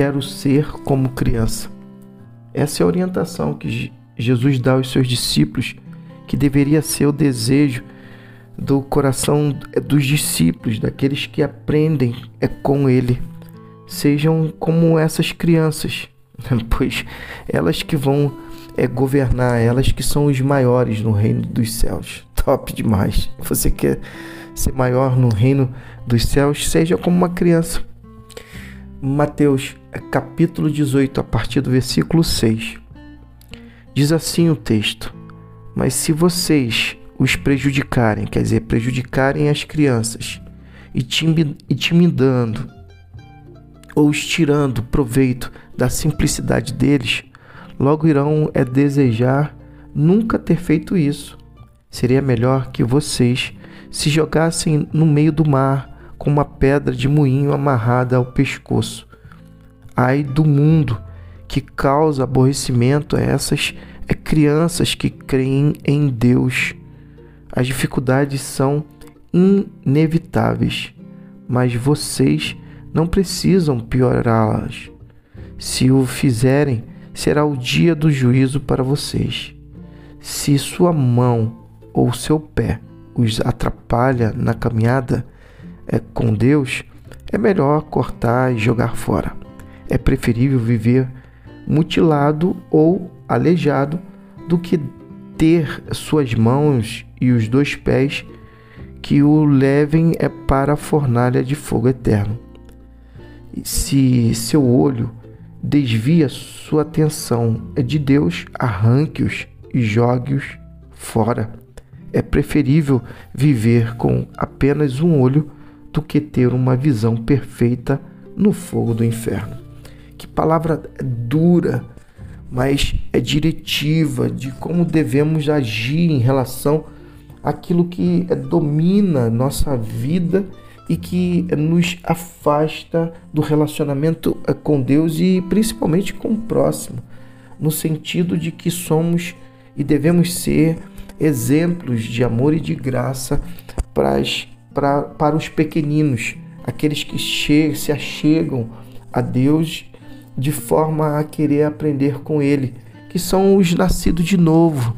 quero ser como criança. Essa é a orientação que Jesus dá aos seus discípulos, que deveria ser o desejo do coração dos discípulos, daqueles que aprendem é com Ele. Sejam como essas crianças, pois elas que vão é, governar, elas que são os maiores no reino dos céus. Top demais. Você quer ser maior no reino dos céus? Seja como uma criança. Mateus capítulo 18, a partir do versículo 6. Diz assim o texto: Mas se vocês os prejudicarem, quer dizer, prejudicarem as crianças, intimidando ou os tirando proveito da simplicidade deles, logo irão é desejar nunca ter feito isso. Seria melhor que vocês se jogassem no meio do mar com uma pedra de moinho amarrada ao pescoço. Ai do mundo que causa aborrecimento a essas é crianças que creem em Deus as dificuldades são inevitáveis, mas vocês não precisam piorá-las. Se o fizerem, será o dia do juízo para vocês. Se sua mão ou seu pé os atrapalha na caminhada é, com Deus, é melhor cortar e jogar fora. É preferível viver mutilado ou aleijado do que ter suas mãos e os dois pés que o levem é para a fornalha de fogo eterno. Se seu olho desvia sua atenção de Deus, arranque-os e jogue-os fora. É preferível viver com apenas um olho do que ter uma visão perfeita no fogo do inferno. Que palavra dura, mas é diretiva de como devemos agir em relação aquilo que domina nossa vida e que nos afasta do relacionamento com Deus e principalmente com o próximo, no sentido de que somos e devemos ser exemplos de amor e de graça para, as, para, para os pequeninos, aqueles que che se achegam a Deus de forma a querer aprender com Ele, que são os nascidos de novo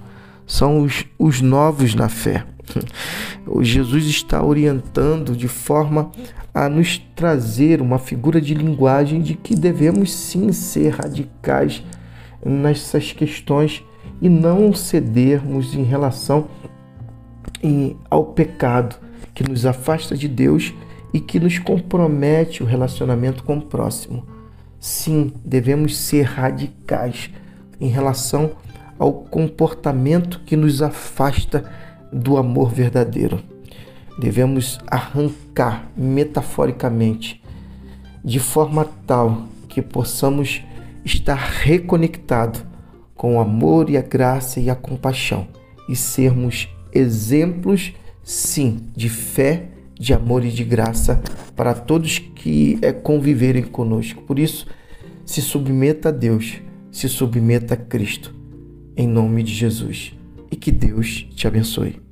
são os, os novos na fé. O Jesus está orientando de forma a nos trazer uma figura de linguagem de que devemos sim ser radicais nessas questões e não cedermos em relação ao pecado que nos afasta de Deus e que nos compromete o relacionamento com o próximo. Sim, devemos ser radicais em relação ao comportamento que nos afasta do amor verdadeiro. Devemos arrancar metaforicamente de forma tal que possamos estar reconectado com o amor e a graça e a compaixão e sermos exemplos, sim, de fé, de amor e de graça para todos que é, conviverem conosco. Por isso, se submeta a Deus, se submeta a Cristo em nome de Jesus. E que Deus te abençoe.